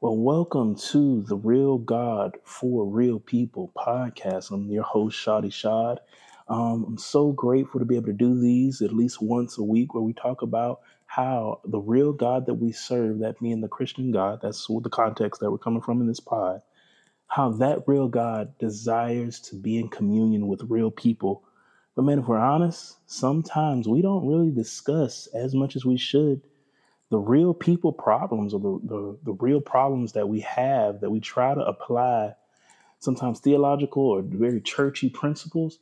Well, welcome to the Real God for Real People podcast. I'm your host, Shadi Shad. Um, I'm so grateful to be able to do these at least once a week where we talk about how the real God that we serve, that being the Christian God, that's the context that we're coming from in this pod, how that real God desires to be in communion with real people. But man, if we're honest, sometimes we don't really discuss as much as we should the real people problems or the, the, the real problems that we have that we try to apply sometimes theological or very churchy principles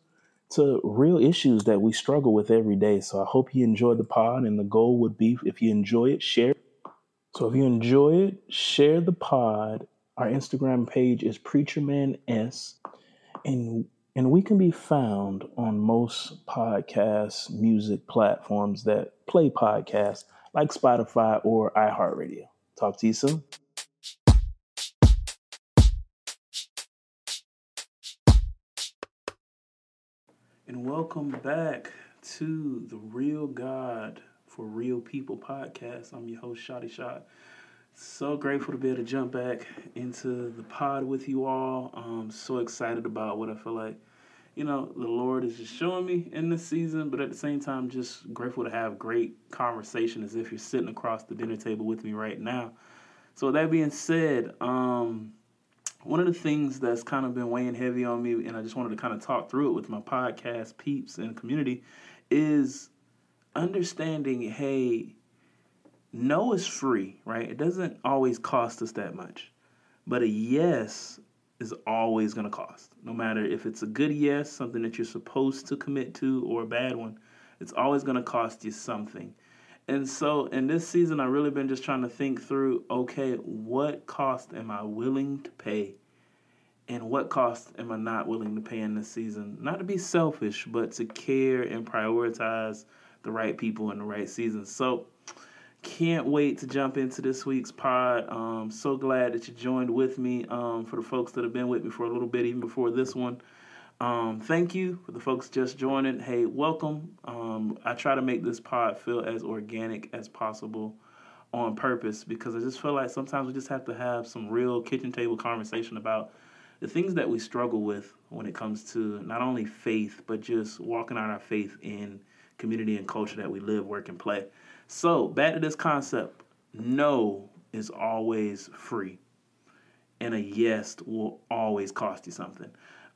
to real issues that we struggle with every day. So I hope you enjoyed the pod, and the goal would be if you enjoy it, share. So if you enjoy it, share the pod. Our Instagram page is Preacherman S, and and we can be found on most podcast music platforms that play podcasts like Spotify or iHeartRadio. Talk to you soon. And welcome back to the Real God for Real People podcast. I'm your host, Shotty Shot. So grateful to be able to jump back into the pod with you all. I'm so excited about what I feel like you know, the Lord is just showing me in this season, but at the same time, just grateful to have great conversation as if you're sitting across the dinner table with me right now. So, that being said, um, one of the things that's kind of been weighing heavy on me, and I just wanted to kind of talk through it with my podcast peeps and community, is understanding hey, no is free, right? It doesn't always cost us that much. But a yes is always going to cost. No matter if it's a good yes, something that you're supposed to commit to, or a bad one, it's always going to cost you something. And so in this season, I've really been just trying to think through okay, what cost am I willing to pay? And what cost am I not willing to pay in this season? Not to be selfish, but to care and prioritize the right people in the right season. So can't wait to jump into this week's pod. Um, so glad that you joined with me. Um, for the folks that have been with me for a little bit, even before this one, um, thank you for the folks just joining. Hey, welcome. Um, I try to make this pod feel as organic as possible on purpose because I just feel like sometimes we just have to have some real kitchen table conversation about the things that we struggle with when it comes to not only faith, but just walking out our faith in community and culture that we live, work, and play. So, back to this concept no is always free, and a yes will always cost you something.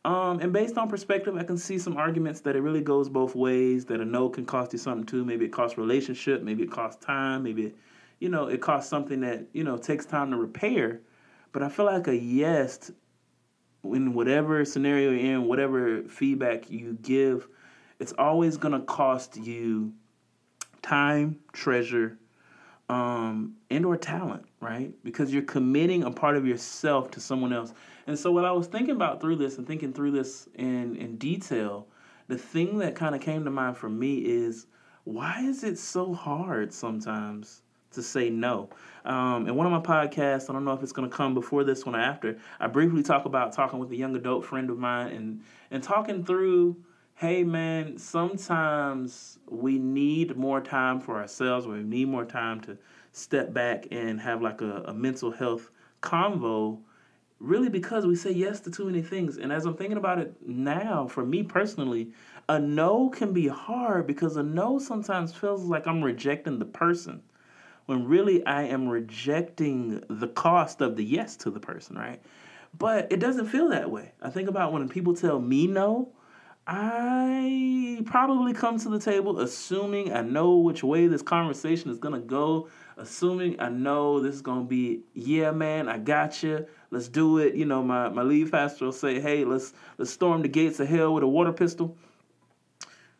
Um, and based on perspective, I can see some arguments that it really goes both ways. That a no can cost you something too. Maybe it costs relationship. Maybe it costs time. Maybe, it, you know, it costs something that you know takes time to repair. But I feel like a yes, in whatever scenario you're in, whatever feedback you give, it's always gonna cost you time, treasure, um, and or talent, right? Because you're committing a part of yourself to someone else. And so what I was thinking about through this and thinking through this in, in detail, the thing that kind of came to mind for me is why is it so hard sometimes to say no? Um, in one of my podcasts, I don't know if it's going to come before this one or after, I briefly talk about talking with a young adult friend of mine and, and talking through hey man, sometimes we need more time for ourselves, we need more time to step back and have like a, a mental health convo really because we say yes to too many things. And as I'm thinking about it now, for me personally, a no can be hard because a no sometimes feels like I'm rejecting the person when really I am rejecting the cost of the yes to the person, right? But it doesn't feel that way. I think about when people tell me no, I probably come to the table assuming I know which way this conversation is gonna go, assuming I know this is gonna be, yeah, man, I got you. Let's do it. You know, my, my lead pastor will say, hey, let's let's storm the gates of hell with a water pistol.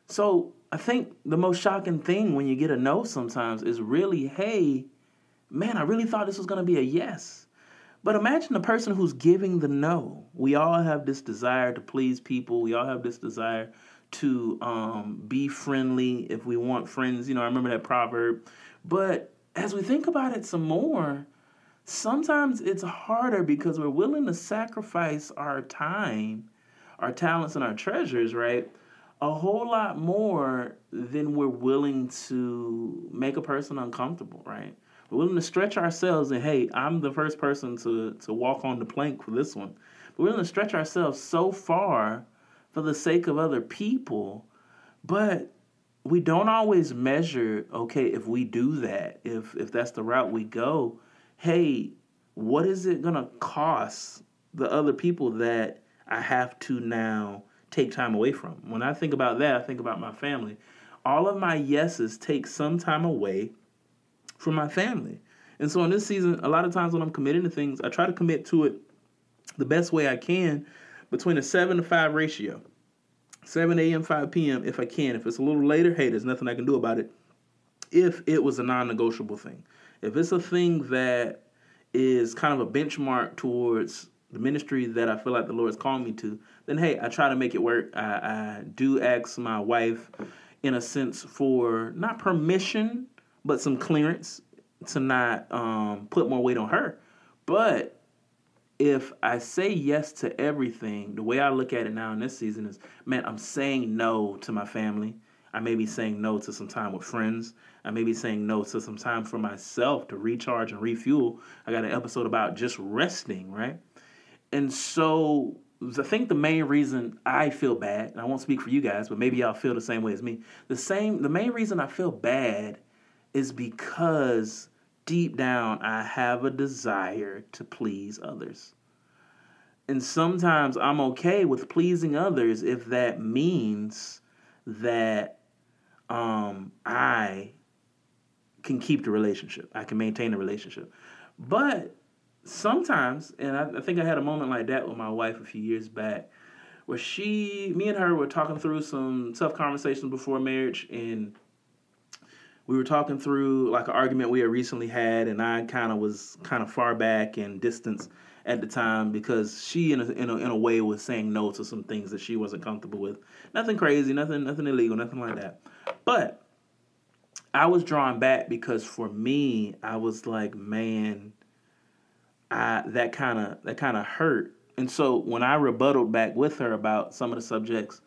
So I think the most shocking thing when you get a no sometimes is really, hey, man, I really thought this was gonna be a yes. But imagine the person who's giving the no. We all have this desire to please people. We all have this desire to um, be friendly if we want friends. You know, I remember that proverb. But as we think about it some more, sometimes it's harder because we're willing to sacrifice our time, our talents, and our treasures, right? A whole lot more than we're willing to make a person uncomfortable, right? We're willing to stretch ourselves and hey, I'm the first person to to walk on the plank for this one. But we're willing to stretch ourselves so far for the sake of other people, but we don't always measure, okay, if we do that, if if that's the route we go, hey, what is it gonna cost the other people that I have to now take time away from? When I think about that, I think about my family. All of my yeses take some time away from my family. And so in this season, a lot of times when I'm committing to things, I try to commit to it the best way I can between a seven to five ratio. 7 a.m., 5 p.m. if I can. If it's a little later, hey, there's nothing I can do about it. If it was a non negotiable thing. If it's a thing that is kind of a benchmark towards the ministry that I feel like the Lord's calling me to, then hey, I try to make it work. I, I do ask my wife, in a sense, for not permission, but some clearance to not um, put more weight on her. But if I say yes to everything, the way I look at it now in this season is, man, I'm saying no to my family. I may be saying no to some time with friends. I may be saying no to some time for myself to recharge and refuel. I got an episode about just resting, right? And so I think the main reason I feel bad, and I won't speak for you guys, but maybe y'all feel the same way as me. The same the main reason I feel bad is because deep down, I have a desire to please others. And sometimes I'm okay with pleasing others if that means that um, I can keep the relationship, I can maintain the relationship. But sometimes, and I, I think I had a moment like that with my wife a few years back, where she, me and her were talking through some tough conversations before marriage, and we were talking through like an argument we had recently had, and I kind of was kind of far back and distance at the time because she, in a, in a, in a way, was saying no to some things that she wasn't comfortable with. Nothing crazy, nothing nothing illegal, nothing like that. But I was drawn back because for me, I was like, man, I that kind of that kind of hurt. And so when I rebutted back with her about some of the subjects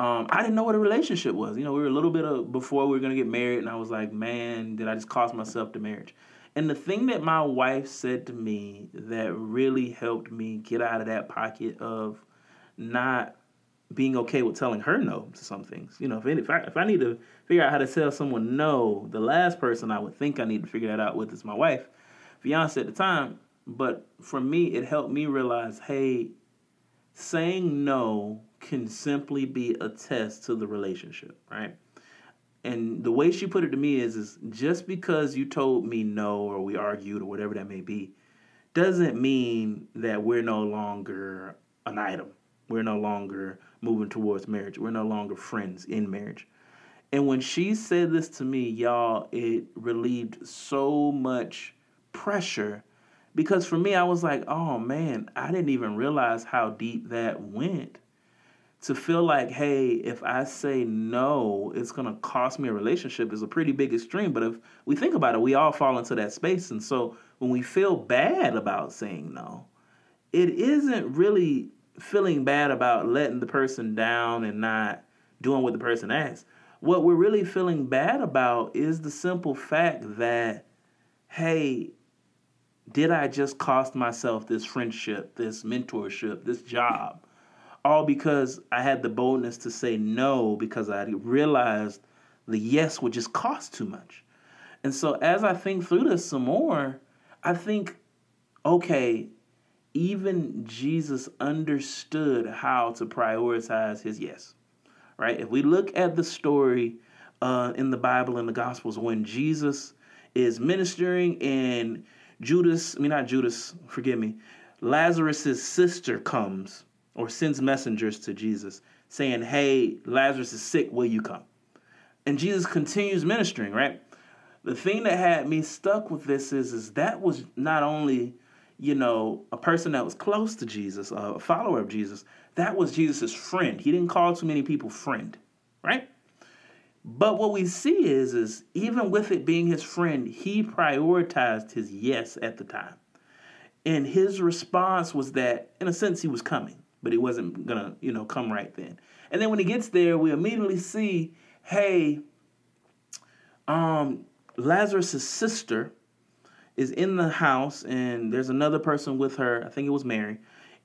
um, I didn't know what a relationship was. You know, we were a little bit of before we were gonna get married, and I was like, man, did I just cost myself the marriage? And the thing that my wife said to me that really helped me get out of that pocket of not being okay with telling her no to some things. You know, if if I, if I need to figure out how to tell someone no, the last person I would think I need to figure that out with is my wife, fiance at the time. But for me, it helped me realize, hey, saying no can simply be a test to the relationship, right? And the way she put it to me is, is just because you told me no or we argued or whatever that may be, doesn't mean that we're no longer an item. We're no longer moving towards marriage. We're no longer friends in marriage. And when she said this to me, y'all, it relieved so much pressure because for me, I was like, oh man, I didn't even realize how deep that went to feel like, hey, if I say no, it's gonna cost me a relationship is a pretty big extreme. But if we think about it, we all fall into that space. And so when we feel bad about saying no, it isn't really feeling bad about letting the person down and not doing what the person asks. What we're really feeling bad about is the simple fact that, hey, did I just cost myself this friendship, this mentorship, this job? all because I had the boldness to say no because I realized the yes would just cost too much. And so as I think through this some more, I think, okay, even Jesus understood how to prioritize his yes, right? If we look at the story uh, in the Bible and the Gospels when Jesus is ministering and Judas, I mean, not Judas, forgive me, Lazarus' sister comes or sends messengers to Jesus saying, Hey, Lazarus is sick, will you come? And Jesus continues ministering, right? The thing that had me stuck with this is, is that was not only, you know, a person that was close to Jesus, a follower of Jesus, that was Jesus' friend. He didn't call too many people friend, right? But what we see is, is even with it being his friend, he prioritized his yes at the time. And his response was that, in a sense, he was coming but he wasn't gonna, you know, come right then. And then when he gets there, we immediately see, hey, um, Lazarus' sister is in the house, and there's another person with her. I think it was Mary,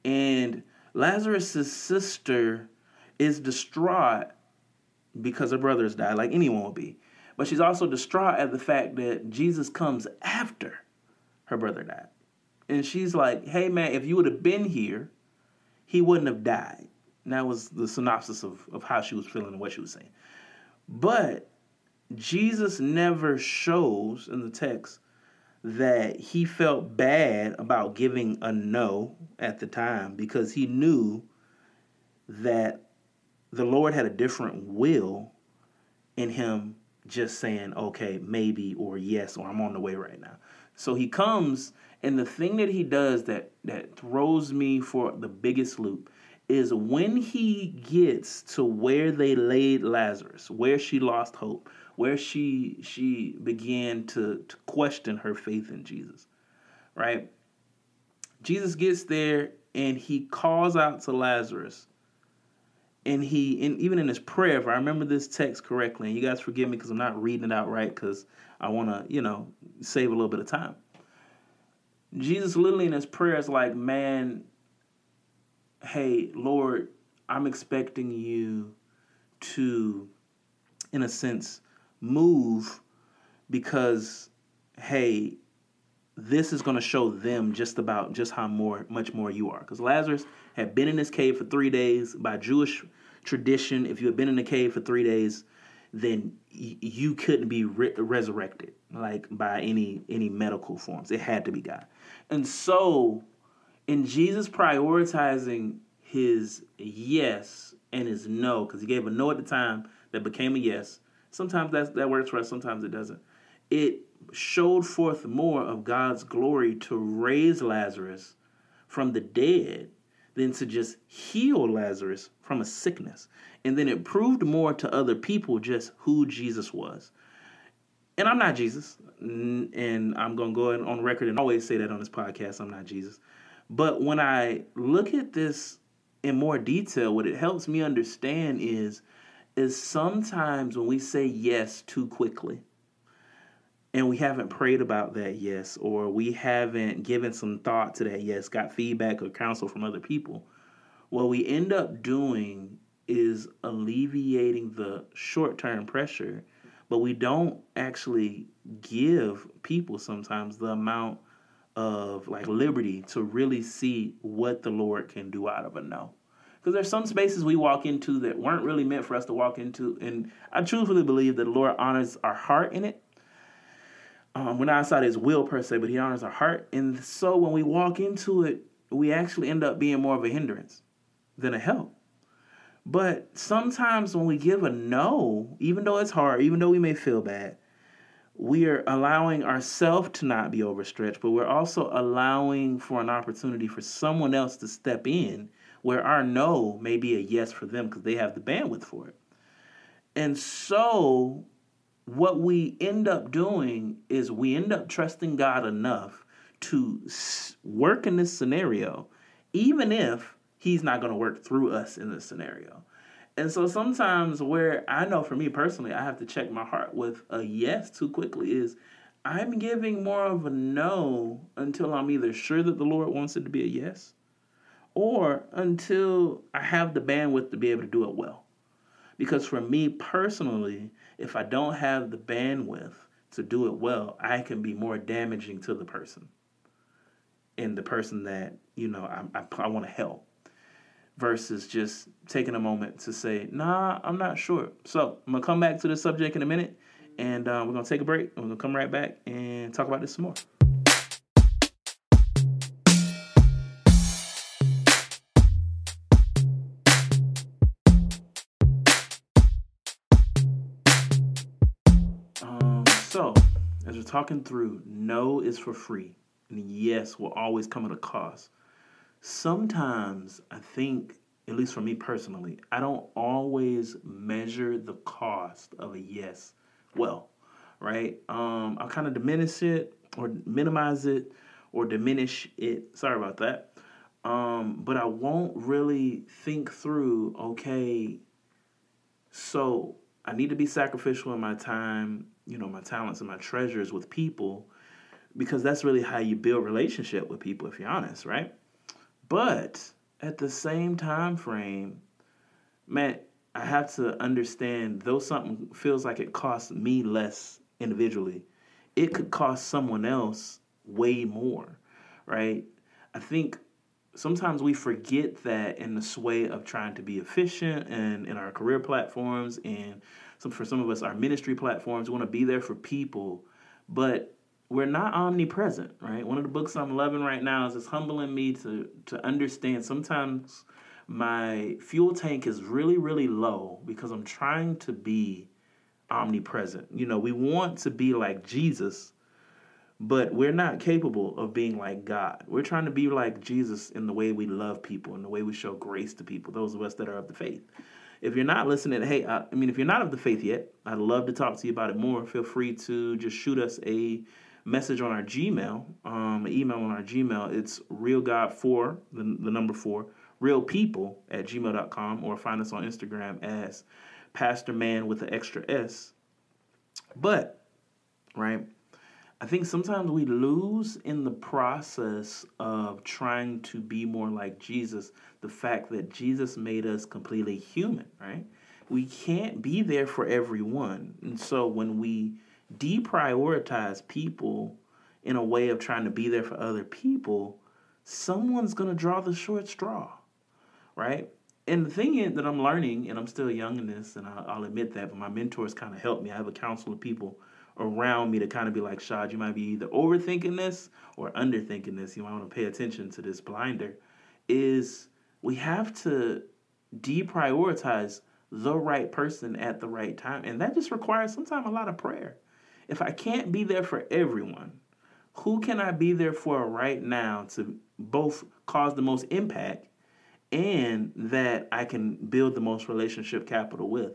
and Lazarus' sister is distraught because her brother has died, like anyone would be. But she's also distraught at the fact that Jesus comes after her brother died. And she's like, hey man, if you would have been here, he wouldn't have died. And that was the synopsis of, of how she was feeling and what she was saying. But Jesus never shows in the text that he felt bad about giving a no at the time because he knew that the Lord had a different will in him just saying, okay, maybe, or yes, or I'm on the way right now. So he comes, and the thing that he does that, that throws me for the biggest loop is when he gets to where they laid Lazarus, where she lost hope, where she she began to, to question her faith in Jesus. Right? Jesus gets there and he calls out to Lazarus and he and even in his prayer if i remember this text correctly and you guys forgive me because i'm not reading it out right because i want to you know save a little bit of time. Jesus literally in his prayer is like man hey lord i'm expecting you to in a sense move because hey this is going to show them just about just how more much more you are. Because lazarus had been in this cave for three days. By jewish tradition if you had been in the cave for three days then y- you couldn't be re- resurrected like by any any medical forms. It had to be god. And so in jesus prioritizing his yes and his no because he gave a no at the time that became a yes sometimes that that works for us sometimes it doesn't. It showed forth more of God's glory to raise Lazarus from the dead than to just heal Lazarus from a sickness. And then it proved more to other people just who Jesus was. And I'm not Jesus. And I'm going to go on record and always say that on this podcast I'm not Jesus. But when I look at this in more detail, what it helps me understand is is sometimes when we say yes too quickly, and we haven't prayed about that yes or we haven't given some thought to that yes got feedback or counsel from other people. What we end up doing is alleviating the short-term pressure but we don't actually give people sometimes the amount of like liberty to really see what the lord can do out of a no. Because there's some spaces we walk into that weren't really meant for us to walk into and i truthfully believe that the lord honors our heart in it um, we're not outside his will per se, but he honors our heart. And so when we walk into it, we actually end up being more of a hindrance than a help. But sometimes when we give a no, even though it's hard, even though we may feel bad, we are allowing ourselves to not be overstretched, but we're also allowing for an opportunity for someone else to step in where our no may be a yes for them because they have the bandwidth for it. And so what we end up doing is we end up trusting God enough to work in this scenario, even if He's not going to work through us in this scenario. And so sometimes, where I know for me personally, I have to check my heart with a yes too quickly is I'm giving more of a no until I'm either sure that the Lord wants it to be a yes or until I have the bandwidth to be able to do it well. Because for me personally, if I don't have the bandwidth to do it well, I can be more damaging to the person and the person that, you know, I, I, I want to help versus just taking a moment to say, nah, I'm not sure. So I'm going to come back to the subject in a minute and uh, we're going to take a break we're going to come right back and talk about this some more. Talking through no is for free and yes will always come at a cost. Sometimes I think, at least for me personally, I don't always measure the cost of a yes well, right? Um, I'll kind of diminish it or minimize it or diminish it. Sorry about that. Um, but I won't really think through, okay, so I need to be sacrificial in my time you know my talents and my treasures with people because that's really how you build relationship with people if you're honest, right? But at the same time frame, man, I have to understand though something feels like it costs me less individually, it could cost someone else way more, right? I think sometimes we forget that in the sway of trying to be efficient and in our career platforms and some for some of us our ministry platforms we want to be there for people but we're not omnipresent right one of the books i'm loving right now is it's humbling me to to understand sometimes my fuel tank is really really low because i'm trying to be omnipresent you know we want to be like jesus but we're not capable of being like God. We're trying to be like Jesus in the way we love people, in the way we show grace to people, those of us that are of the faith. If you're not listening, hey, I, I mean, if you're not of the faith yet, I'd love to talk to you about it more. Feel free to just shoot us a message on our Gmail, um, email on our Gmail. It's realgod4, the, the number four, realpeople at gmail.com, or find us on Instagram as Pastor Man with an extra S. But, right, I think sometimes we lose in the process of trying to be more like Jesus the fact that Jesus made us completely human, right? We can't be there for everyone. And so when we deprioritize people in a way of trying to be there for other people, someone's going to draw the short straw, right? And the thing is that I'm learning, and I'm still young in this, and I'll, admit that, but my mentors kind of helped me. I have a council of people around me to kind of be like, Shad, you might be either overthinking this or underthinking this. You might want to pay attention to this blinder. Is we have to deprioritize the right person at the right time. And that just requires sometimes a lot of prayer. If I can't be there for everyone, who can I be there for right now to both cause the most impact and that I can build the most relationship capital with?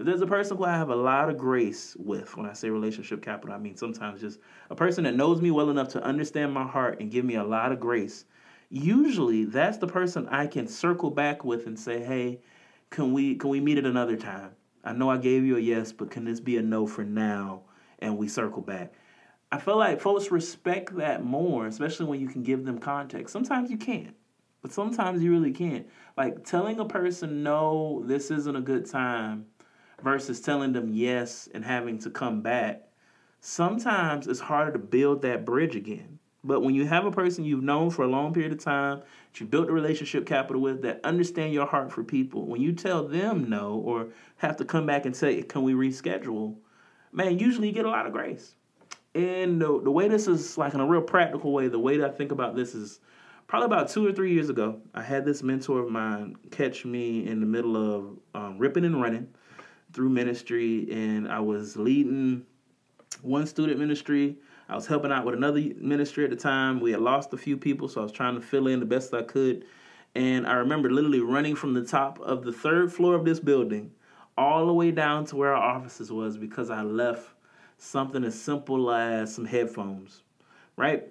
If there's a person who I have a lot of grace with, when I say relationship capital, I mean sometimes just a person that knows me well enough to understand my heart and give me a lot of grace. Usually, that's the person I can circle back with and say, "Hey, can we can we meet at another time? I know I gave you a yes, but can this be a no for now?" And we circle back. I feel like folks respect that more, especially when you can give them context. Sometimes you can't, but sometimes you really can't. Like telling a person, no, this isn't a good time, versus telling them yes and having to come back, sometimes it's harder to build that bridge again. But when you have a person you've known for a long period of time, that you built a relationship capital with, that understand your heart for people, when you tell them no or have to come back and say, can we reschedule, man, usually you get a lot of grace. And the, the way this is like in a real practical way, the way that I think about this is probably about two or three years ago, I had this mentor of mine catch me in the middle of um, ripping and running through ministry, and I was leading one student ministry. I was helping out with another ministry at the time. We had lost a few people, so I was trying to fill in the best I could. And I remember literally running from the top of the third floor of this building all the way down to where our offices was because I left something as simple as some headphones, right?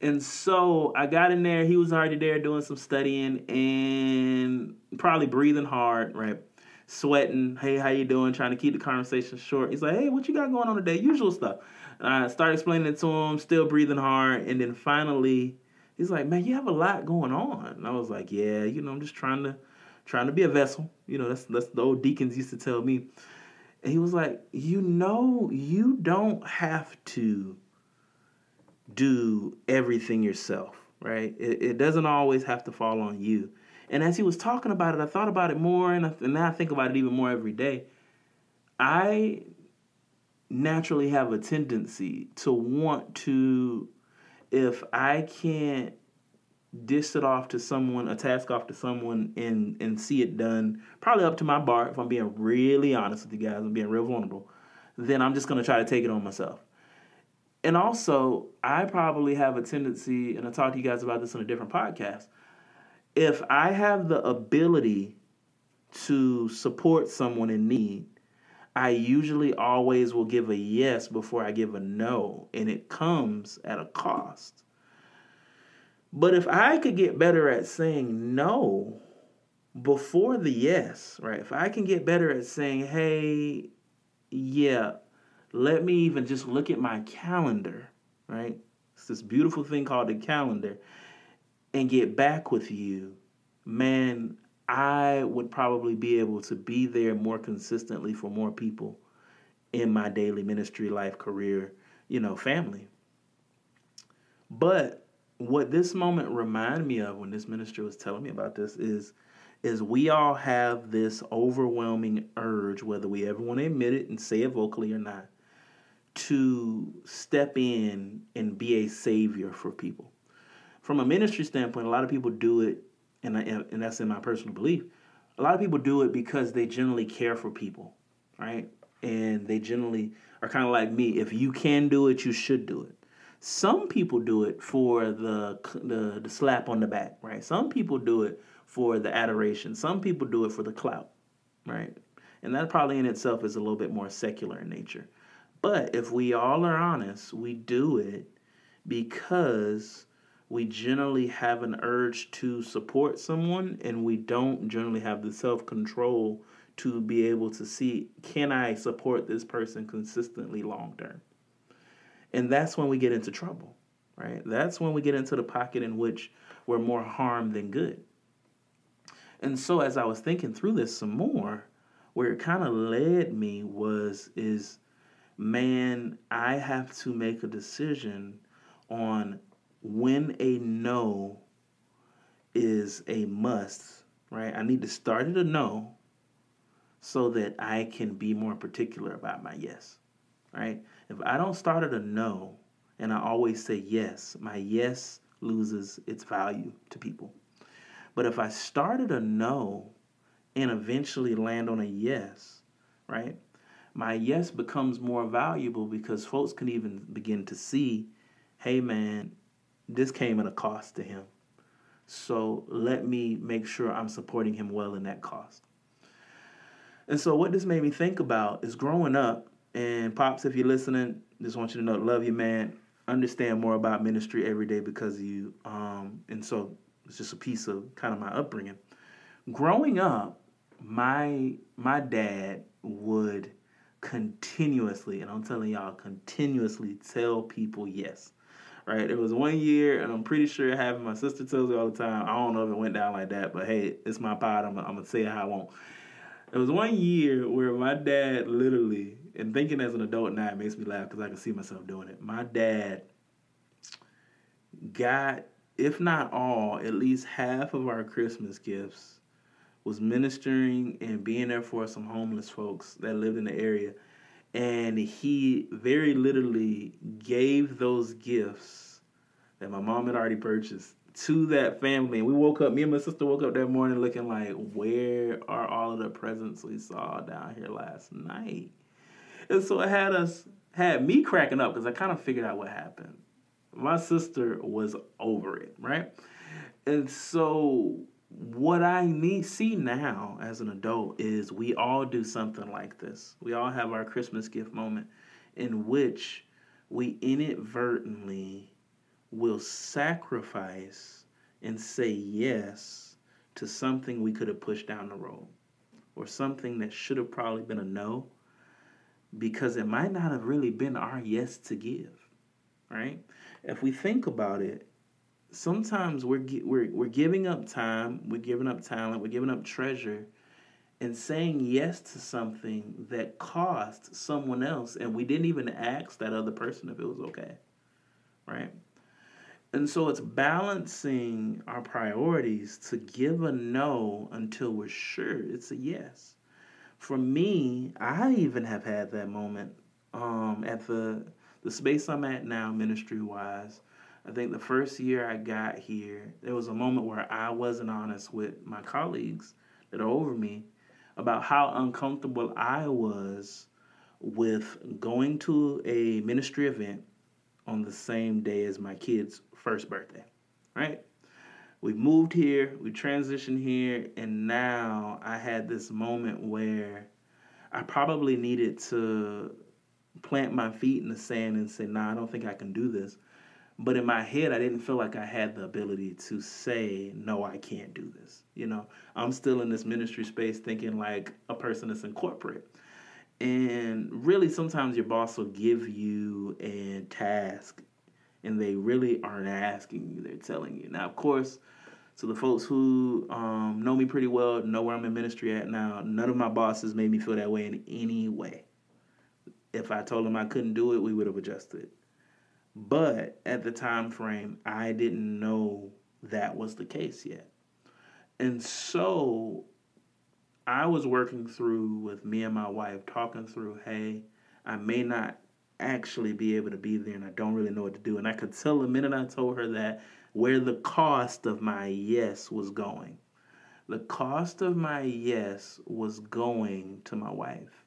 And so I got in there. He was already there doing some studying and probably breathing hard, right? Sweating. Hey, how you doing? Trying to keep the conversation short. He's like, hey, what you got going on today? Usual stuff. And I start explaining it to him, still breathing hard. And then finally, he's like, man, you have a lot going on. And I was like, yeah, you know, I'm just trying to trying to be a vessel. You know, that's that's the old deacons used to tell me. And he was like, you know, you don't have to do everything yourself, right? It, it doesn't always have to fall on you. And as he was talking about it, I thought about it more, and, I, and now I think about it even more every day. I naturally have a tendency to want to, if I can't dish it off to someone, a task off to someone, and and see it done, probably up to my bar. If I'm being really honest with you guys, I'm being real vulnerable. Then I'm just gonna try to take it on myself. And also, I probably have a tendency, and I talked to you guys about this in a different podcast if I have the ability to support someone in need, I usually always will give a yes before I give a no, and it comes at a cost. But if I could get better at saying no before the yes, right? If I can get better at saying, hey, yeah, let me even just look at my calendar, right? It's this beautiful thing called the calendar, and get back with you, man, I would probably be able to be there more consistently for more people in my daily ministry life, career, you know, family. But what this moment reminded me of when this minister was telling me about this is is we all have this overwhelming urge, whether we ever want to admit it and say it vocally or not, to step in and be a savior for people. From a ministry standpoint, a lot of people do it, and, I, and that's in my personal belief. A lot of people do it because they generally care for people, right? And they generally are kind of like me. If you can do it, you should do it. Some people do it for the, the the slap on the back, right? Some people do it for the adoration. Some people do it for the clout, right? And that probably in itself is a little bit more secular in nature. But if we all are honest, we do it because we generally have an urge to support someone and we don't generally have the self control to be able to see can I support this person consistently long term? And that's when we get into trouble, right? That's when we get into the pocket in which we're more harm than good. And so as I was thinking through this some more, where it kind of led me was is man, I have to make a decision on when a no is a must, right? I need to start at a no so that I can be more particular about my yes, right? If I don't start at a no and I always say yes, my yes loses its value to people. But if I start at a no and eventually land on a yes, right? My yes becomes more valuable because folks can even begin to see, hey man, this came at a cost to him. So let me make sure I'm supporting him well in that cost. And so what this made me think about is growing up, and Pops, if you're listening, just want you to know, love you, man. Understand more about ministry every day because of you. Um, and so it's just a piece of kind of my upbringing. Growing up, my my dad would continuously, and I'm telling y'all, continuously tell people yes right? It was one year, and I'm pretty sure having my sister tells me all the time. I don't know if it went down like that, but hey, it's my pod. I'm, I'm gonna say it how I want. It was one year where my dad literally, and thinking as an adult now, it makes me laugh because I can see myself doing it. My dad got, if not all, at least half of our Christmas gifts was ministering and being there for some homeless folks that lived in the area and he very literally gave those gifts that my mom had already purchased to that family. And we woke up, me and my sister woke up that morning looking like, where are all of the presents we saw down here last night? And so it had us, had me cracking up because I kind of figured out what happened. My sister was over it, right? And so what I need see now as an adult is we all do something like this. We all have our Christmas gift moment in which we inadvertently will sacrifice and say yes to something we could have pushed down the road or something that should have probably been a no because it might not have really been our yes to give, right? If we think about it, sometimes we're we're we're giving up time, we're giving up talent, we're giving up treasure, and saying yes to something that cost someone else, and we didn't even ask that other person if it was okay, right? And so it's balancing our priorities to give a no until we're sure it's a yes. For me, I even have had that moment um, at the the space I'm at now, ministry wise I think the first year I got here, there was a moment where I wasn't honest with my colleagues that are over me about how uncomfortable I was with going to a ministry event on the same day as my kid's first birthday, right? We moved here, we transitioned here, and now I had this moment where I probably needed to plant my feet in the sand and say, nah, I don't think I can do this. But in my head, I didn't feel like I had the ability to say, no, I can't do this. You know, I'm still in this ministry space thinking like a person that's in corporate. And really, sometimes your boss will give you a task and they really aren't asking you; they're telling you. Now, of course, so the folks who um, know me pretty well, know where I'm in ministry at now. None of my bosses made me feel that way in any way. If I told them I couldn't do it, we would have adjusted. But at the time frame, I didn't know that was the case yet. And so I was working through with me and my wife, talking through, hey, I may not actually be able to be there and I don't really know what to do. And I could tell the minute I told her that where the cost of my yes was going. The cost of my yes was going to my wife,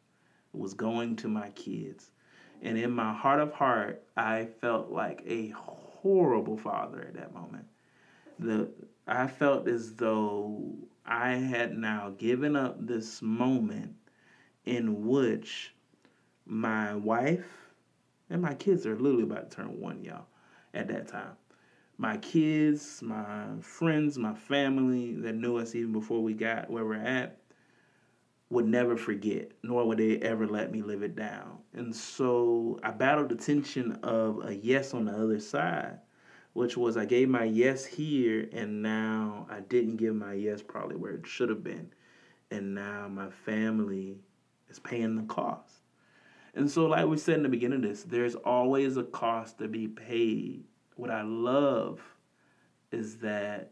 it was going to my kids. And in my heart of heart, I felt like a horrible father at that moment. The I felt as though I had now given up this moment in which my wife and my kids are literally about to turn one, y'all, at that time. My kids, my friends, my family that knew us even before we got where we're at would never forget, nor would they ever let me live it down. And so I battled the tension of a yes on the other side, which was I gave my yes here, and now I didn't give my yes probably where it should have been. And now my family is paying the cost. And so, like we said in the beginning of this, there's always a cost to be paid. What I love is that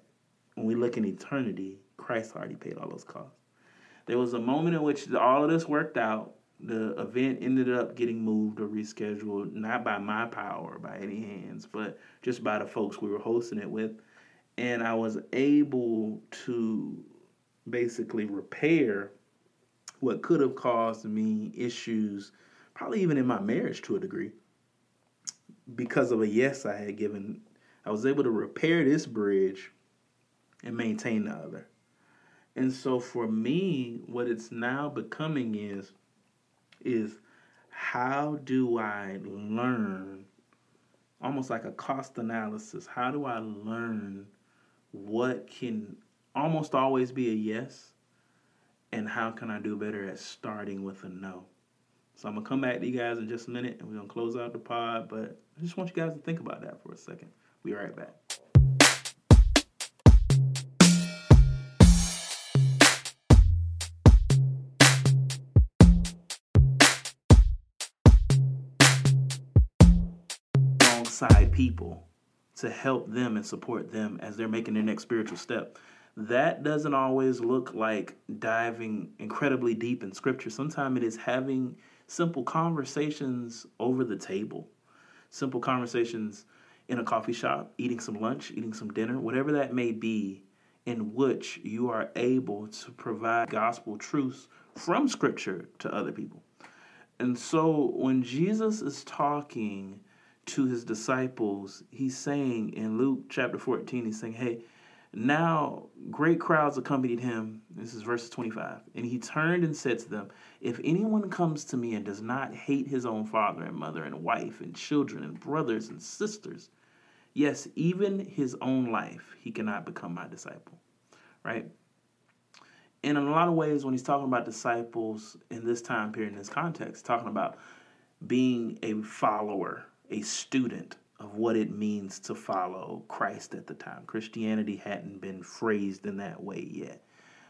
when we look in eternity, Christ already paid all those costs. There was a moment in which all of this worked out. The event ended up getting moved or rescheduled, not by my power, by any hands, but just by the folks we were hosting it with. And I was able to basically repair what could have caused me issues probably even in my marriage to a degree, because of a yes I had given, I was able to repair this bridge and maintain the other. And so for me, what it's now becoming is, is how do I learn, almost like a cost analysis, how do I learn what can almost always be a yes, and how can I do better at starting with a no? So I'm gonna come back to you guys in just a minute, and we're gonna close out the pod. But I just want you guys to think about that for a second. Be right back. People to help them and support them as they're making their next spiritual step that doesn't always look like diving incredibly deep in scripture. Sometimes it is having simple conversations over the table, simple conversations in a coffee shop, eating some lunch, eating some dinner, whatever that may be, in which you are able to provide gospel truths from scripture to other people. And so when Jesus is talking to his disciples, he's saying in Luke chapter 14, he's saying, Hey, now great crowds accompanied him. This is verse 25. And he turned and said to them, If anyone comes to me and does not hate his own father and mother and wife and children and brothers and sisters, yes, even his own life, he cannot become my disciple. Right? And in a lot of ways, when he's talking about disciples in this time period, in this context, talking about being a follower, a student, of what it means to follow Christ at the time. Christianity hadn't been phrased in that way yet.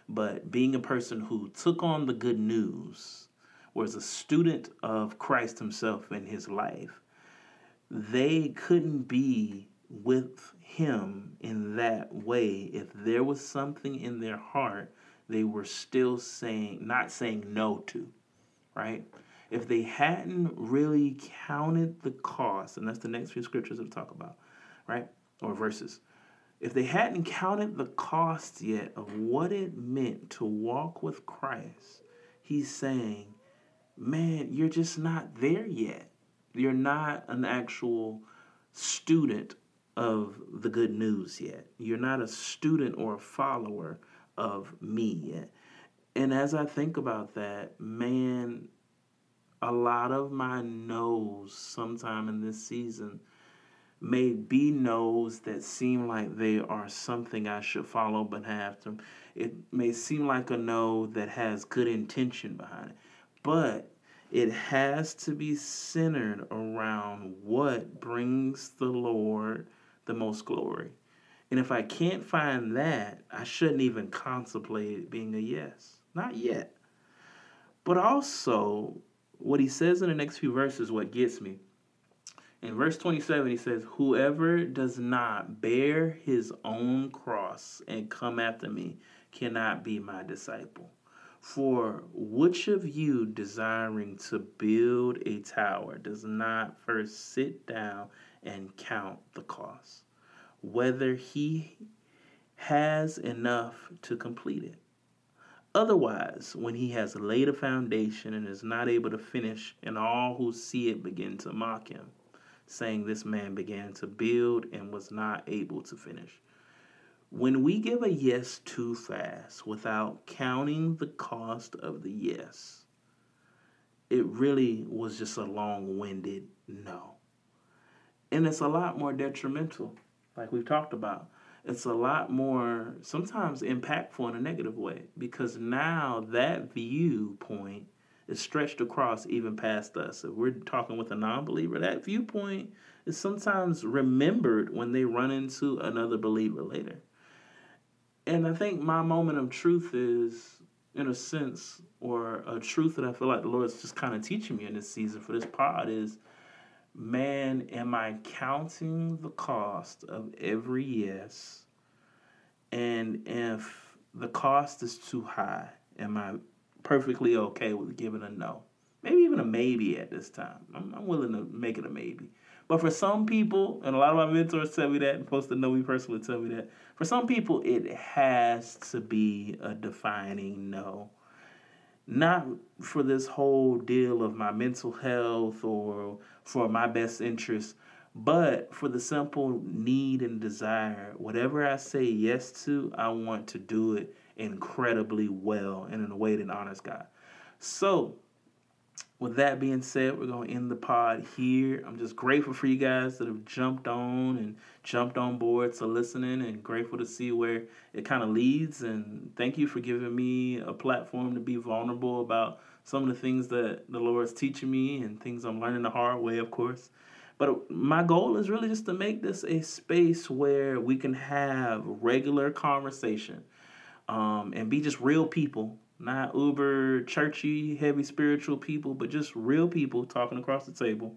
But being a person who took on the good news, was a student of Christ himself in his life, they couldn't be with him in that way if there was something in their heart they were still saying not saying no to right if they hadn't really counted the cost, and that's the next few scriptures we'll talk about, right? Or verses. If they hadn't counted the cost yet of what it meant to walk with Christ, he's saying, man, you're just not there yet. You're not an actual student of the good news yet. You're not a student or a follower of me yet. And as I think about that, man, a lot of my no's sometime in this season may be no's that seem like they are something I should follow but have to. It may seem like a no that has good intention behind it. But it has to be centered around what brings the Lord the most glory. And if I can't find that, I shouldn't even contemplate it being a yes. Not yet. But also, what he says in the next few verses, what gets me. In verse 27, he says, Whoever does not bear his own cross and come after me cannot be my disciple. For which of you desiring to build a tower does not first sit down and count the cost, whether he has enough to complete it? Otherwise, when he has laid a foundation and is not able to finish, and all who see it begin to mock him, saying, This man began to build and was not able to finish. When we give a yes too fast without counting the cost of the yes, it really was just a long winded no. And it's a lot more detrimental, like we've talked about. It's a lot more sometimes impactful in a negative way because now that viewpoint is stretched across even past us. If we're talking with a non believer, that viewpoint is sometimes remembered when they run into another believer later. And I think my moment of truth is, in a sense, or a truth that I feel like the Lord's just kind of teaching me in this season for this pod is man, am I counting the cost of every yes? And if the cost is too high, am I perfectly okay with giving a no. Maybe even a maybe at this time. I'm, I'm willing to make it a maybe. But for some people, and a lot of my mentors tell me that, and folks that know me personally tell me that, for some people, it has to be a defining no. Not for this whole deal of my mental health or for my best interest, but for the simple need and desire. Whatever I say yes to, I want to do it incredibly well and in a way that honors God. So, with that being said, we're going to end the pod here. I'm just grateful for you guys that have jumped on and jumped on board to listening and grateful to see where it kind of leads. And thank you for giving me a platform to be vulnerable about some of the things that the Lord's teaching me and things I'm learning the hard way, of course. But my goal is really just to make this a space where we can have regular conversation um, and be just real people, not uber churchy, heavy spiritual people, but just real people talking across the table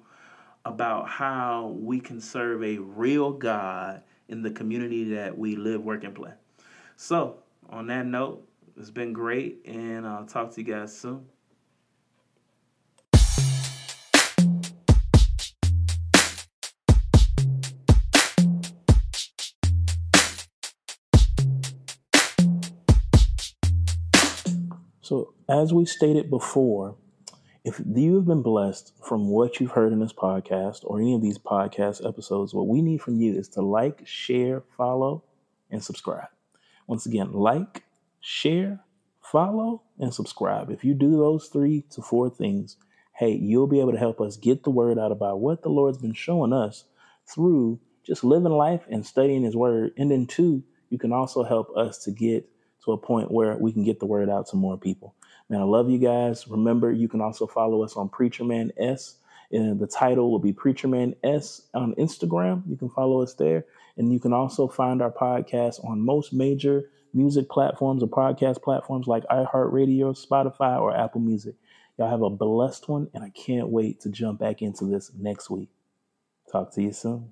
about how we can serve a real God in the community that we live, work, and play. So, on that note, it's been great, and I'll talk to you guys soon. As we stated before, if you have been blessed from what you've heard in this podcast or any of these podcast episodes, what we need from you is to like, share, follow, and subscribe. Once again, like, share, follow, and subscribe. If you do those three to four things, hey, you'll be able to help us get the word out about what the Lord's been showing us through just living life and studying His Word. And then, two, you can also help us to get to a point where we can get the word out to more people. Man, I love you guys. Remember, you can also follow us on Preacher Man S. And the title will be Preacher Man S on Instagram. You can follow us there. And you can also find our podcast on most major music platforms or podcast platforms like iHeartRadio, Spotify, or Apple Music. Y'all have a blessed one, and I can't wait to jump back into this next week. Talk to you soon.